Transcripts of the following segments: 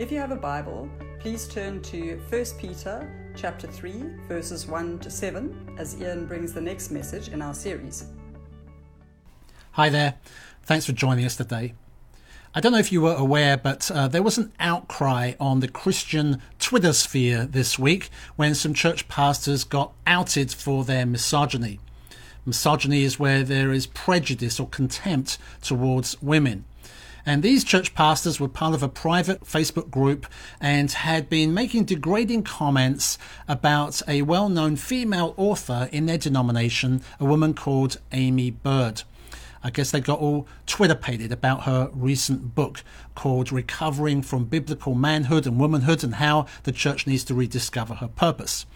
If you have a Bible, please turn to 1 Peter chapter 3 verses 1 to 7 as Ian brings the next message in our series. Hi there. Thanks for joining us today. I don't know if you were aware, but uh, there was an outcry on the Christian Twitter sphere this week when some church pastors got outed for their misogyny. Misogyny is where there is prejudice or contempt towards women. And these church pastors were part of a private Facebook group and had been making degrading comments about a well known female author in their denomination, a woman called Aimee Byrd. I guess they got all Twitter pated about her recent book called Recovering from Biblical Manhood and Womanhood and How the Church Needs to Rediscover Her Purpose.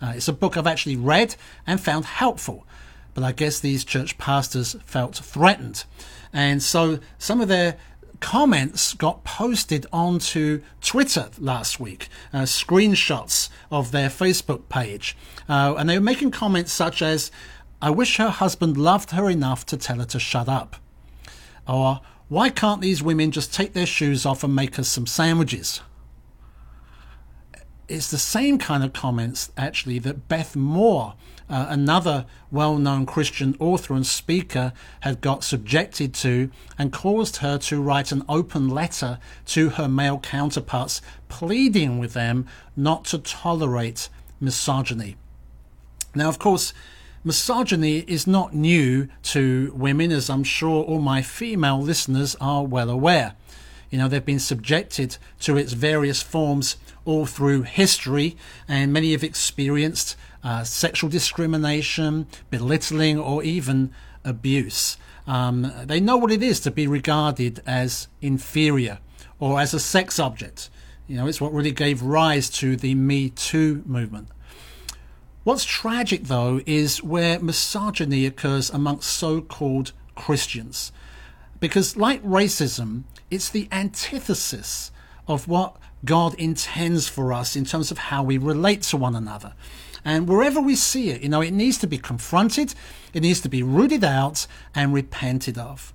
Uh, it's a book I've actually read and found helpful, but I guess these church pastors felt threatened. And so some of their comments got posted onto Twitter last week, uh, screenshots of their Facebook page. Uh, and they were making comments such as, I wish her husband loved her enough to tell her to shut up. Or, why can't these women just take their shoes off and make us some sandwiches? It's the same kind of comments, actually, that Beth Moore, uh, another well known Christian author and speaker, had got subjected to and caused her to write an open letter to her male counterparts, pleading with them not to tolerate misogyny. Now, of course, misogyny is not new to women, as I'm sure all my female listeners are well aware. You know, they've been subjected to its various forms all through history, and many have experienced uh, sexual discrimination, belittling, or even abuse. Um, they know what it is to be regarded as inferior or as a sex object. You know, it's what really gave rise to the Me Too movement. What's tragic, though, is where misogyny occurs amongst so called Christians. Because, like racism, it's the antithesis of what God intends for us in terms of how we relate to one another. And wherever we see it, you know, it needs to be confronted, it needs to be rooted out and repented of.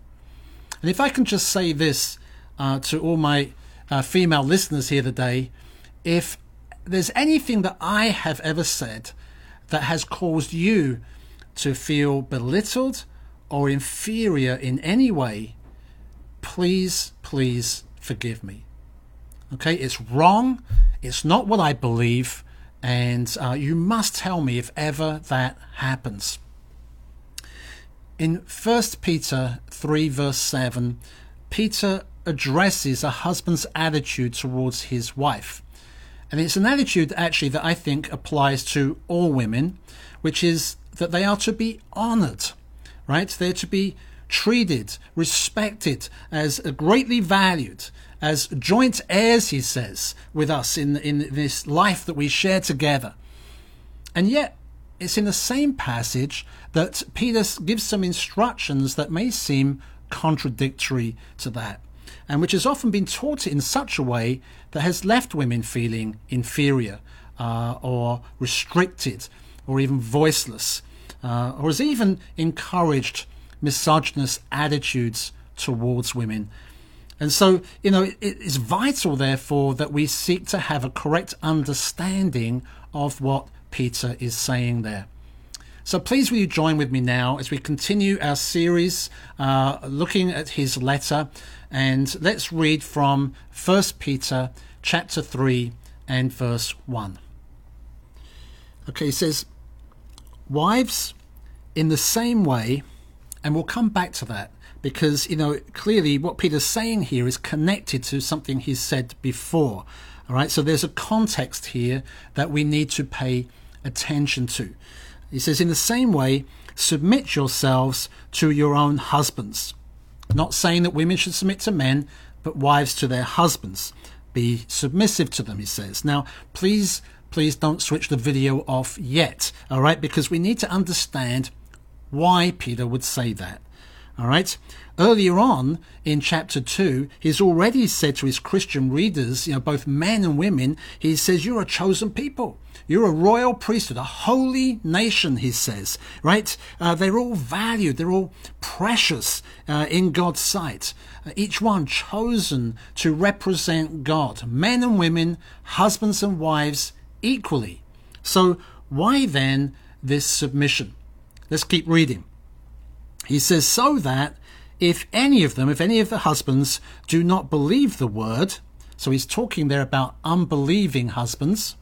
And if I can just say this uh, to all my uh, female listeners here today, if there's anything that I have ever said that has caused you to feel belittled or inferior in any way, please, please forgive me. Okay, it's wrong. It's not what I believe. And uh, you must tell me if ever that happens. In 1 Peter 3, verse 7, Peter addresses a husband's attitude towards his wife. And it's an attitude actually that I think applies to all women, which is that they are to be honored, right? They're to be treated, respected, as greatly valued, as joint heirs, he says, with us in, in this life that we share together. And yet, it's in the same passage that Peter gives some instructions that may seem contradictory to that, and which has often been taught in such a way that has left women feeling inferior uh, or restricted or even voiceless, uh, or has even encouraged misogynist attitudes towards women and so, you know, it's vital, therefore, that we seek to have a correct understanding of what Peter is saying there. So please will you join with me now as we continue our series uh, looking at his letter and let's read from 1 Peter chapter 3 and verse 1. Okay, he says, Wives, in the same way, and we'll come back to that, because you know clearly what Peter's saying here is connected to something he's said before. All right, so there's a context here that we need to pay attention to. He says, in the same way, submit yourselves to your own husbands. Not saying that women should submit to men, but wives to their husbands. Be submissive to them, he says. Now, please, please don't switch the video off yet, all right, because we need to understand why Peter would say that. All right. Earlier on in chapter 2, he's already said to his Christian readers, you know, both men and women, he says, You're a chosen people. You're a royal priesthood, a holy nation, he says, right? Uh, they're all valued, they're all precious uh, in God's sight. Uh, each one chosen to represent God, men and women, husbands and wives, equally. So, why then this submission? Let's keep reading. He says, So that if any of them, if any of the husbands do not believe the word, so he's talking there about unbelieving husbands,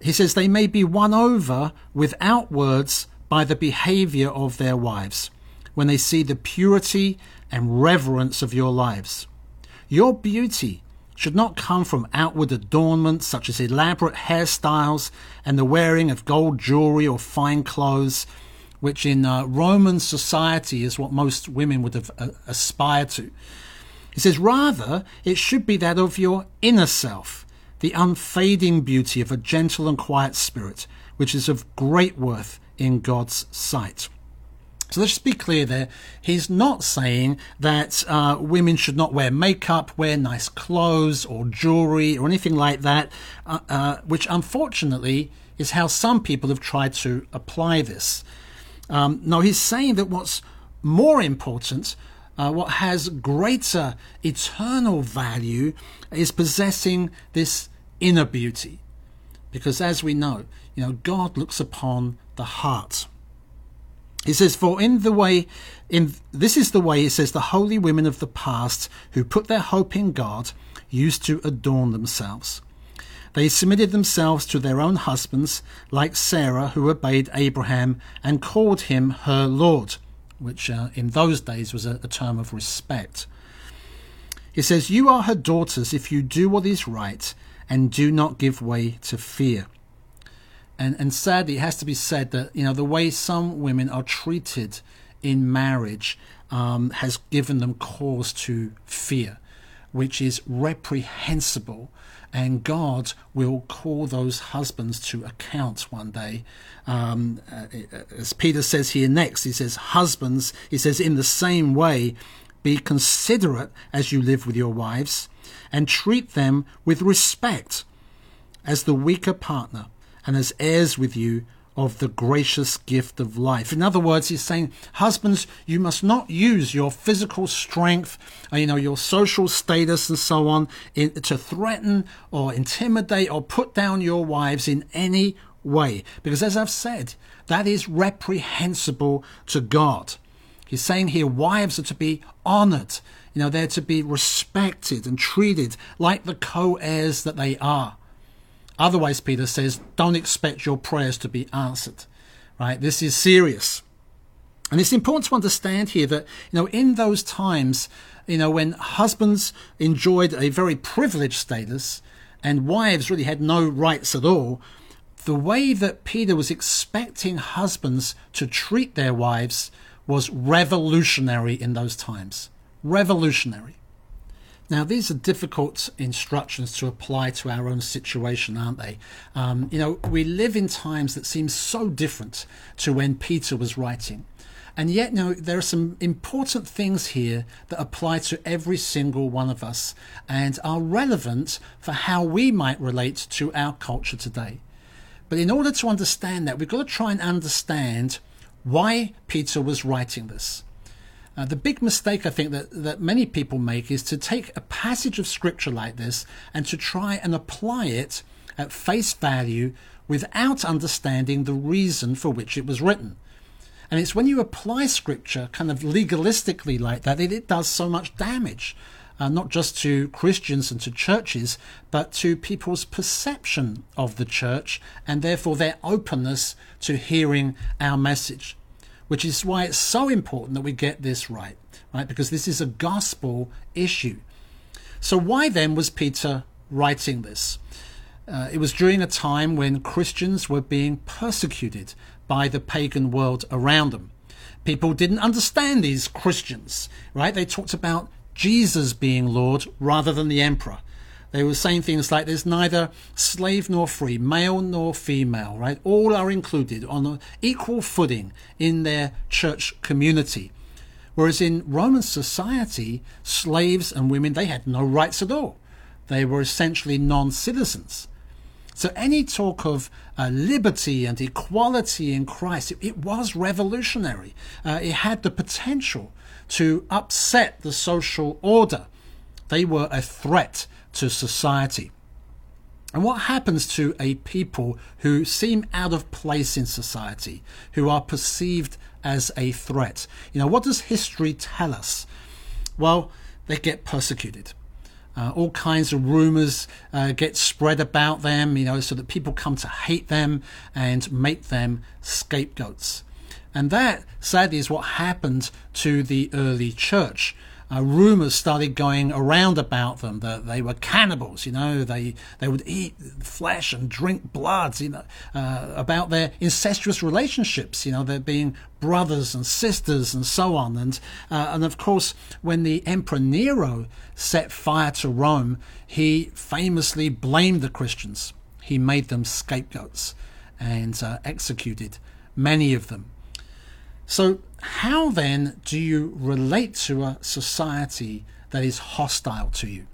he says they may be won over without words by the behavior of their wives when they see the purity and reverence of your lives. Your beauty should not come from outward adornments such as elaborate hairstyles and the wearing of gold jewelry or fine clothes, which in uh, Roman society is what most women would have uh, aspired to. He says, rather, it should be that of your inner self the unfading beauty of a gentle and quiet spirit, which is of great worth in God's sight. So let's just be clear there. He's not saying that uh, women should not wear makeup, wear nice clothes or jewelry or anything like that, uh, uh, which unfortunately is how some people have tried to apply this. Um, no, he's saying that what's more important, uh, what has greater eternal value, is possessing this inner beauty. Because as we know, you know, God looks upon the heart. He says, For in the way, in this is the way, he says, the holy women of the past who put their hope in God used to adorn themselves. They submitted themselves to their own husbands, like Sarah, who obeyed Abraham and called him her Lord, which uh, in those days was a, a term of respect. He says, You are her daughters if you do what is right and do not give way to fear. And, and sadly, it has to be said that you know the way some women are treated in marriage um, has given them cause to fear, which is reprehensible. And God will call those husbands to account one day. Um, uh, as Peter says here next, he says, Husbands, he says, in the same way, be considerate as you live with your wives and treat them with respect as the weaker partner and as heirs with you of the gracious gift of life. In other words, he's saying, husbands, you must not use your physical strength, uh, you know, your social status and so on in, to threaten or intimidate or put down your wives in any way. Because as I've said, that is reprehensible to God. He's saying here, wives are to be honored you know, they're to be respected and treated like the co heirs that they are. Otherwise, Peter says, don't expect your prayers to be answered. Right? This is serious. And it's important to understand here that, you know, in those times, you know, when husbands enjoyed a very privileged status and wives really had no rights at all, the way that Peter was expecting husbands to treat their wives was revolutionary in those times revolutionary. Now, these are difficult instructions to apply to our own situation, aren't they? Um, you know, we live in times that seem so different to when Peter was writing. And yet, know, there are some important things here that apply to every single one of us and are relevant for how we might relate to our culture today. But in order to understand that, we've got to try and understand why Peter was writing this. Uh, the big mistake I think that, that many people make is to take a passage of scripture like this and to try and apply it at face value without understanding the reason for which it was written. And it's when you apply scripture kind of legalistically like that, it, it does so much damage, uh, not just to Christians and to churches, but to people's perception of the church and therefore their openness to hearing our message which is why it's so important that we get this right, right? Because this is a gospel issue. So, why then was Peter writing this? Uh, it was during a time when Christians were being persecuted by the pagan world around them. People didn't understand these Christians, right? They talked about Jesus being Lord rather than the emperor. They were saying things like there's neither slave nor free, male nor female, right? All are included on an equal footing in their church community, Whereas in Roman society, slaves and women, they had no rights at all. They were essentially non citizens. So any talk of uh, liberty and equality in Christ, it, it was revolutionary. Uh, it had the potential to upset the social order. They were a threat to society. And what happens to a people who seem out of place in society, who are perceived as a threat? You know, what does history tell us? Well, they get persecuted. Uh, all kinds of rumors uh, get spread about them, you know, so that people come to hate them and make them scapegoats. And that, sadly, is what happened to the early church uh, rumors started going around about them that they were cannibals. You know, they they would eat flesh and drink blood. You know, uh, about their incestuous relationships. You know, they're being brothers and sisters and so on. And uh, and of course, when the Emperor Nero set fire to Rome, he famously blamed the Christians. He made them scapegoats and uh, executed many of them. So, how then do you relate to a society that is hostile to you?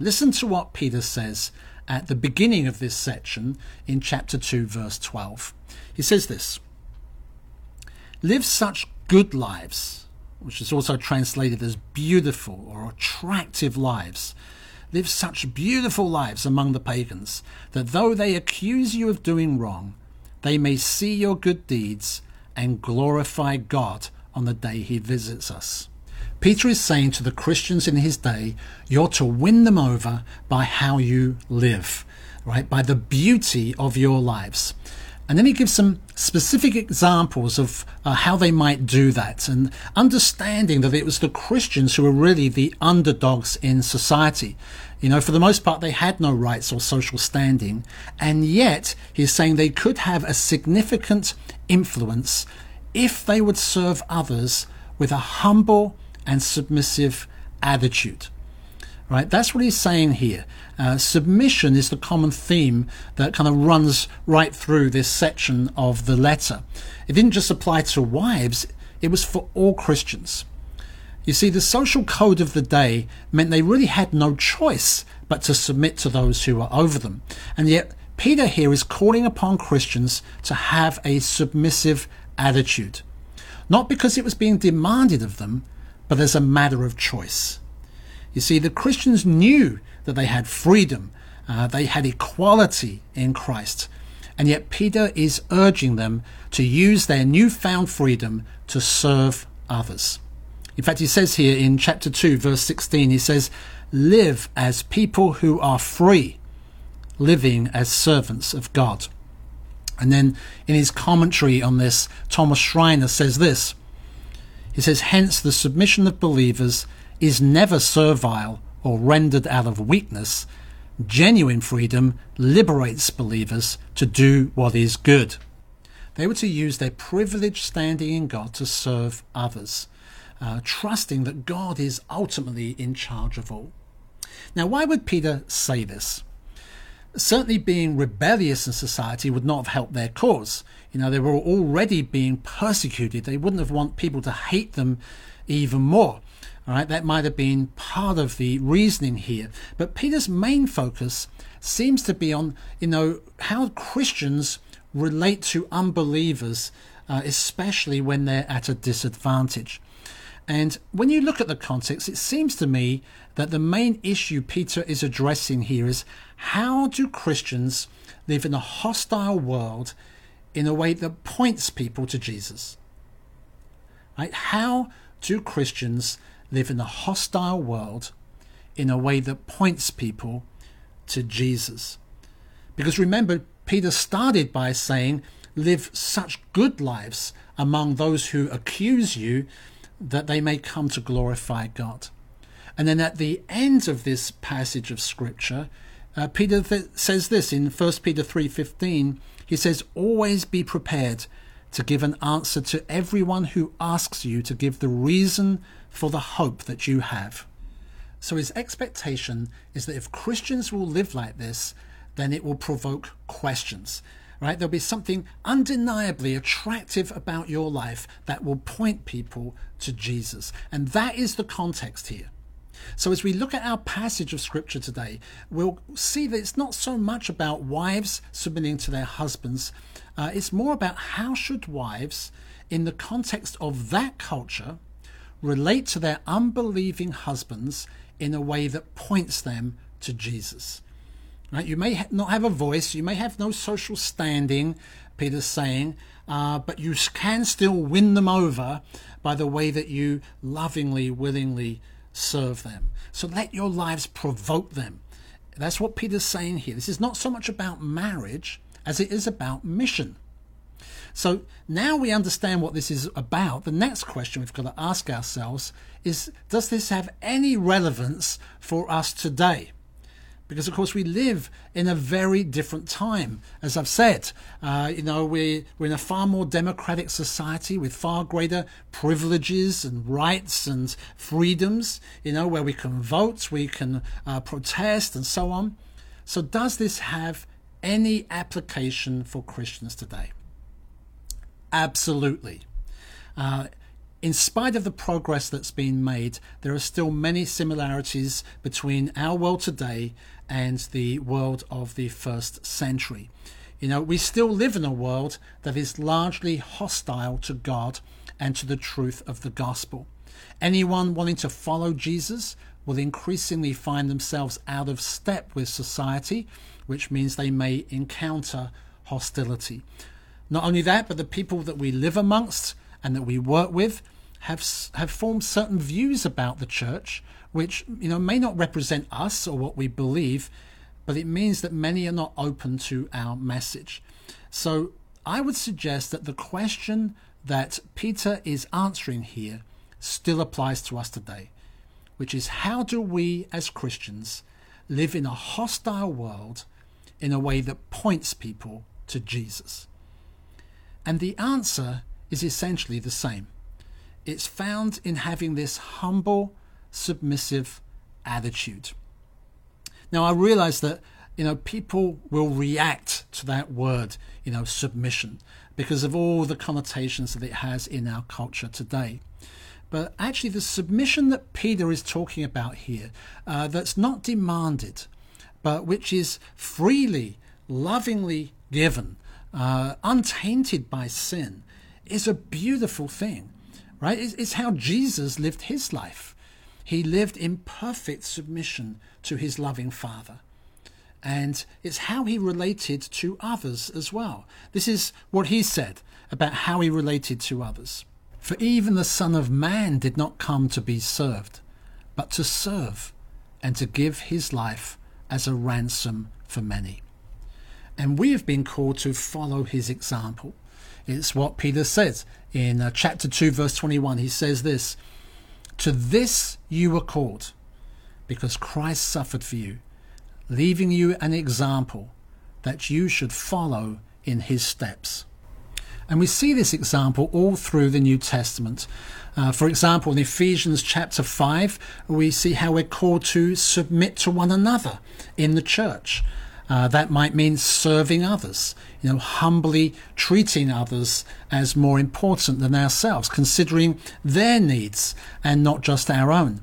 Listen to what Peter says at the beginning of this section in chapter 2, verse 12. He says this Live such good lives, which is also translated as beautiful or attractive lives. Live such beautiful lives among the pagans that though they accuse you of doing wrong, they may see your good deeds and glorify God on the day he visits us. Peter is saying to the Christians in his day, you're to win them over by how you live, right? By the beauty of your lives. And then he gives some specific examples of uh, how they might do that and understanding that it was the Christians who were really the underdogs in society. You know, for the most part, they had no rights or social standing. And yet, he's saying they could have a significant influence if they would serve others with a humble and submissive attitude. Right? That's what he's saying here. Uh, submission is the common theme that kind of runs right through this section of the letter. It didn't just apply to wives, it was for all Christians. You see, the social code of the day meant they really had no choice but to submit to those who were over them. And yet, Peter here is calling upon Christians to have a submissive attitude. Not because it was being demanded of them, but as a matter of choice. You see, the Christians knew that they had freedom, uh, they had equality in Christ, and yet Peter is urging them to use their newfound freedom to serve others. In fact, he says here in chapter 2, verse 16, he says, Live as people who are free living as servants of God. And then in his commentary on this, Thomas Schreiner says this. He says, Hence the submission of believers is never servile or rendered out of weakness. Genuine freedom liberates believers to do what is good. They were to use their privileged standing in God to serve others, uh, trusting that God is ultimately in charge of all. Now, why would Peter say this? certainly being rebellious in society would not have helped their cause. You know, they were already being persecuted. They wouldn't have want people to hate them even more. All right, that might have been part of the reasoning here. But Peter's main focus seems to be on, you know, how Christians relate to unbelievers, uh, especially when they're at a disadvantage. And when you look at the context, it seems to me that the main issue Peter is addressing here is how do Christians live in a hostile world in a way that points people to Jesus? Right? How do Christians live in a hostile world in a way that points people to Jesus? Because remember, Peter started by saying, Live such good lives among those who accuse you that they may come to glorify God. And then at the end of this passage of scripture, uh, Peter th- says this in 1 Peter 3:15. He says, "Always be prepared to give an answer to everyone who asks you to give the reason for the hope that you have." So his expectation is that if Christians will live like this, then it will provoke questions. right? There'll be something undeniably attractive about your life that will point people to Jesus. And that is the context here. So, as we look at our passage of scripture today, we'll see that it's not so much about wives submitting to their husbands, uh, it's more about how should wives, in the context of that culture, relate to their unbelieving husbands in a way that points them to Jesus. Right? You may ha- not have a voice, you may have no social standing, Peter's saying, uh, but you can still win them over by the way that you lovingly, willingly serve them. So let your lives provoke them. That's what Peter's saying here. This is not so much about marriage as it is about mission. So now we understand what this is about. The next question we've got to ask ourselves is Does this have any relevance for us today? because of course we live in a very different time as i've said uh, you know we, we're in a far more democratic society with far greater privileges and rights and freedoms you know where we can vote we can uh, protest and so on so does this have any application for christians today absolutely uh, in spite of the progress that's been made, there are still many similarities between our world today and the world of the first century. You know, we still live in a world that is largely hostile to God and to the truth of the gospel. Anyone wanting to follow Jesus will increasingly find themselves out of step with society, which means they may encounter hostility. Not only that, but the people that we live amongst and that we work with have have formed certain views about the church which you know may not represent us or what we believe, but it means that many are not open to our message. So I would suggest that the question that Peter is answering here still applies to us today, which is how do we as Christians live in a hostile world in a way that points people to Jesus? And the answer is essentially the same. It's found in having this humble submissive attitude. Now, I realize that you know people will react to that word, you know, submission, because of all the connotations that it has in our culture today. But actually, the submission that Peter is talking about here, uh, that's not demanded, but which is freely, lovingly given, uh, untainted by sin, is a beautiful thing, right? It's, it's how Jesus lived his life. He lived in perfect submission to his loving Father. And it's how he related to others as well. This is what he said about how he related to others. For even the Son of Man did not come to be served, but to serve and to give his life as a ransom for many. And we have been called to follow his example. It's what Peter says in uh, chapter 2, verse 21. He says this to this you were called, because Christ suffered for you, leaving you an example that you should follow in his steps. And we see this example all through the New Testament. Uh, for example, in Ephesians chapter 5, we see how we're called to submit to one another in the church. Uh, that might mean serving others, you know, humbly treating others as more important than ourselves, considering their needs and not just our own.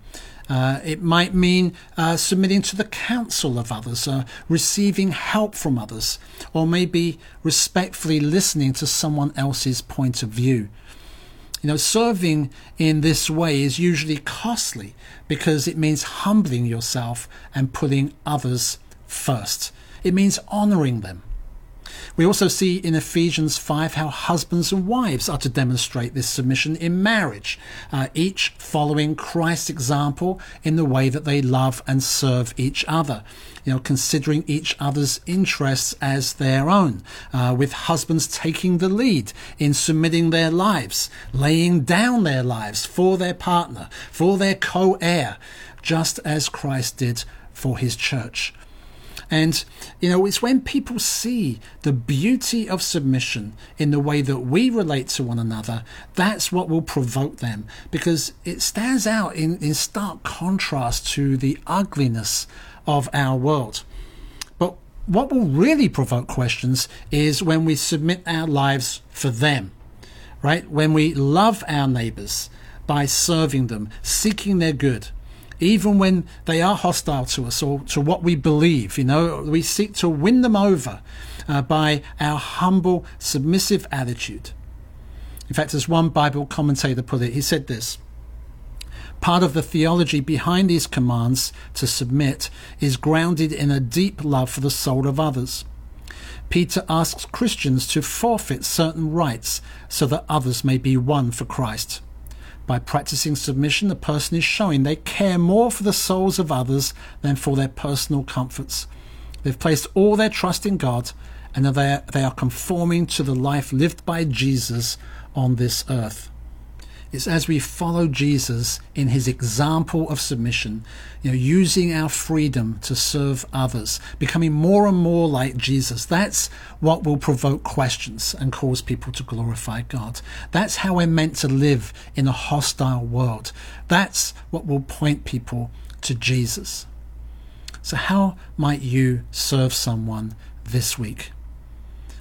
Uh, it might mean uh, submitting to the counsel of others, uh, receiving help from others, or maybe respectfully listening to someone else's point of view. You know, serving in this way is usually costly because it means humbling yourself and putting others first. It means honoring them. We also see in Ephesians 5 how husbands and wives are to demonstrate this submission in marriage, uh, each following Christ's example in the way that they love and serve each other. You know, considering each other's interests as their own, uh, with husbands taking the lead in submitting their lives, laying down their lives for their partner, for their co heir, just as Christ did for his church. And, you know, it's when people see the beauty of submission in the way that we relate to one another, that's what will provoke them because it stands out in, in stark contrast to the ugliness of our world. But what will really provoke questions is when we submit our lives for them, right? When we love our neighbors by serving them, seeking their good, even when they are hostile to us or to what we believe. You know, we seek to win them over uh, by our humble, submissive attitude. In fact, as one Bible commentator put it, he said this Part of the theology behind these commands to submit is grounded in a deep love for the soul of others. Peter asks Christians to forfeit certain rights so that others may be won for Christ. By practicing submission, the person is showing they care more for the souls of others than for their personal comforts. They've placed all their trust in God and they are, they are conforming to the life lived by Jesus on this earth. It's as we follow Jesus in his example of submission, you know, using our freedom to serve others, becoming more and more like Jesus. That's what will provoke questions and cause people to glorify God. That's how we're meant to live in a hostile world. That's what will point people to Jesus. So, how might you serve someone this week?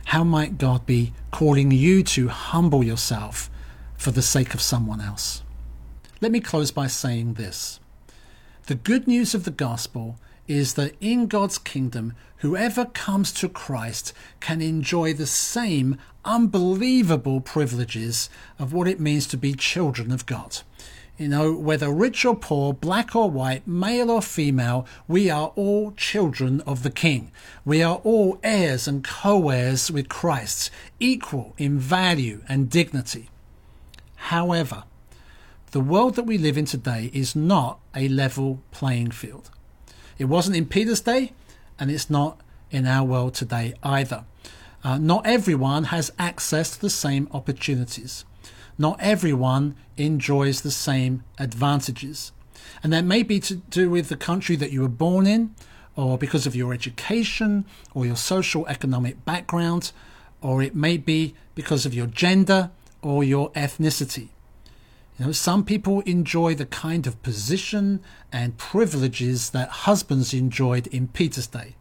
How might God be calling you to humble yourself? For the sake of someone else. Let me close by saying this. The good news of the gospel is that in God's kingdom, whoever comes to Christ can enjoy the same unbelievable privileges of what it means to be children of God. You know, whether rich or poor, black or white, male or female, we are all children of the King. We are all heirs and co heirs with Christ, equal in value and dignity. However, the world that we live in today is not a level playing field. It wasn't in Peter's day, and it's not in our world today either. Uh, not everyone has access to the same opportunities. Not everyone enjoys the same advantages. And that may be to do with the country that you were born in, or because of your education, or your social economic background, or it may be because of your gender, or your ethnicity. You know, some people enjoy the kind of position and privileges that husbands enjoyed in Peter's day.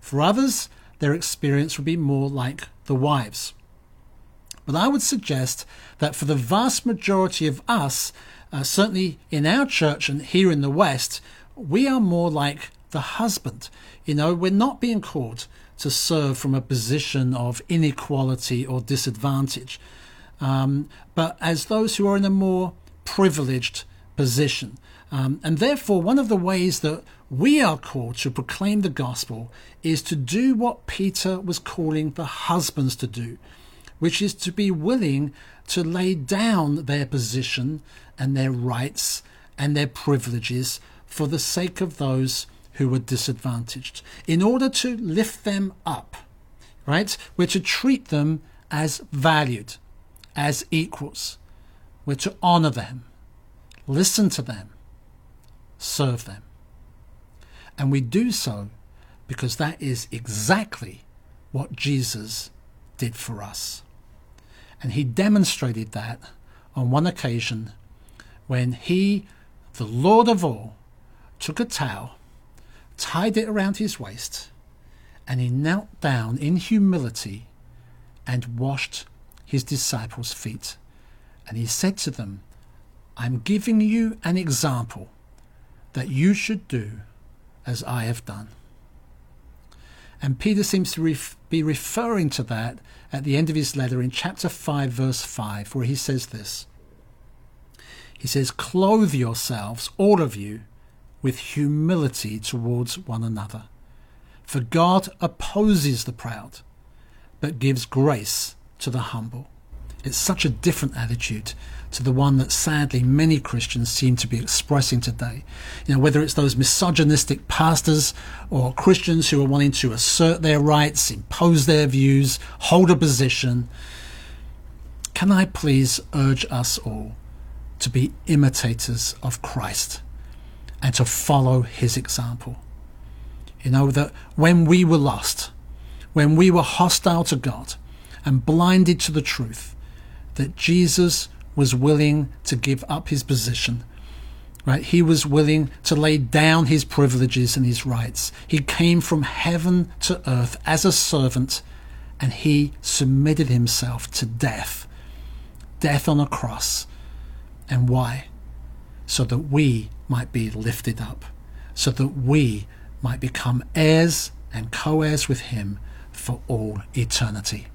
For others, their experience would be more like the wives. But I would suggest that for the vast majority of us, uh, certainly in our church and here in the West, we are more like the husband. You know, we're not being called to serve from a position of inequality or disadvantage um, but as those who are in a more privileged position. Um, and therefore, one of the ways that we are called to proclaim the gospel is to do what Peter was calling the husbands to do, which is to be willing to lay down their position and their rights and their privileges for the sake of those who were disadvantaged, in order to lift them up, right? We're to treat them as valued as equals. We're to honor them, listen to them, serve them. And we do so because that is exactly what Jesus did for us. And he demonstrated that on one occasion when he, the Lord of all, took a towel, tied it around his waist, and he knelt down in humility and washed his disciples' feet. And he said to them, I'm giving you an example that you should do as I have done. And Peter seems to ref- be referring to that at the end of his letter in chapter 5, verse 5, where he says this. He says, Clothe yourselves, all of you, with humility towards one another. For God opposes the proud, but gives grace to the humble. It's such a different attitude to the one that sadly many Christians seem to be expressing today. You know, whether it's those misogynistic pastors or Christians who are wanting to assert their rights, impose their views, hold a position. Can I please urge us all to be imitators of Christ and to follow his example? You know, that when we were lost, when we were hostile to God, and blinded to the truth that Jesus was willing to give up his position Right? He was willing to lay down his privileges and his rights. He came from heaven to earth as a servant and he submitted himself to death. Death on a cross. And why? So that we might be lifted up, so that we might become heirs and co heirs with him for all eternity.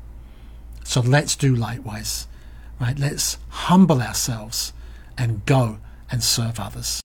So let's do likewise. Right? Let's humble ourselves and go and serve others.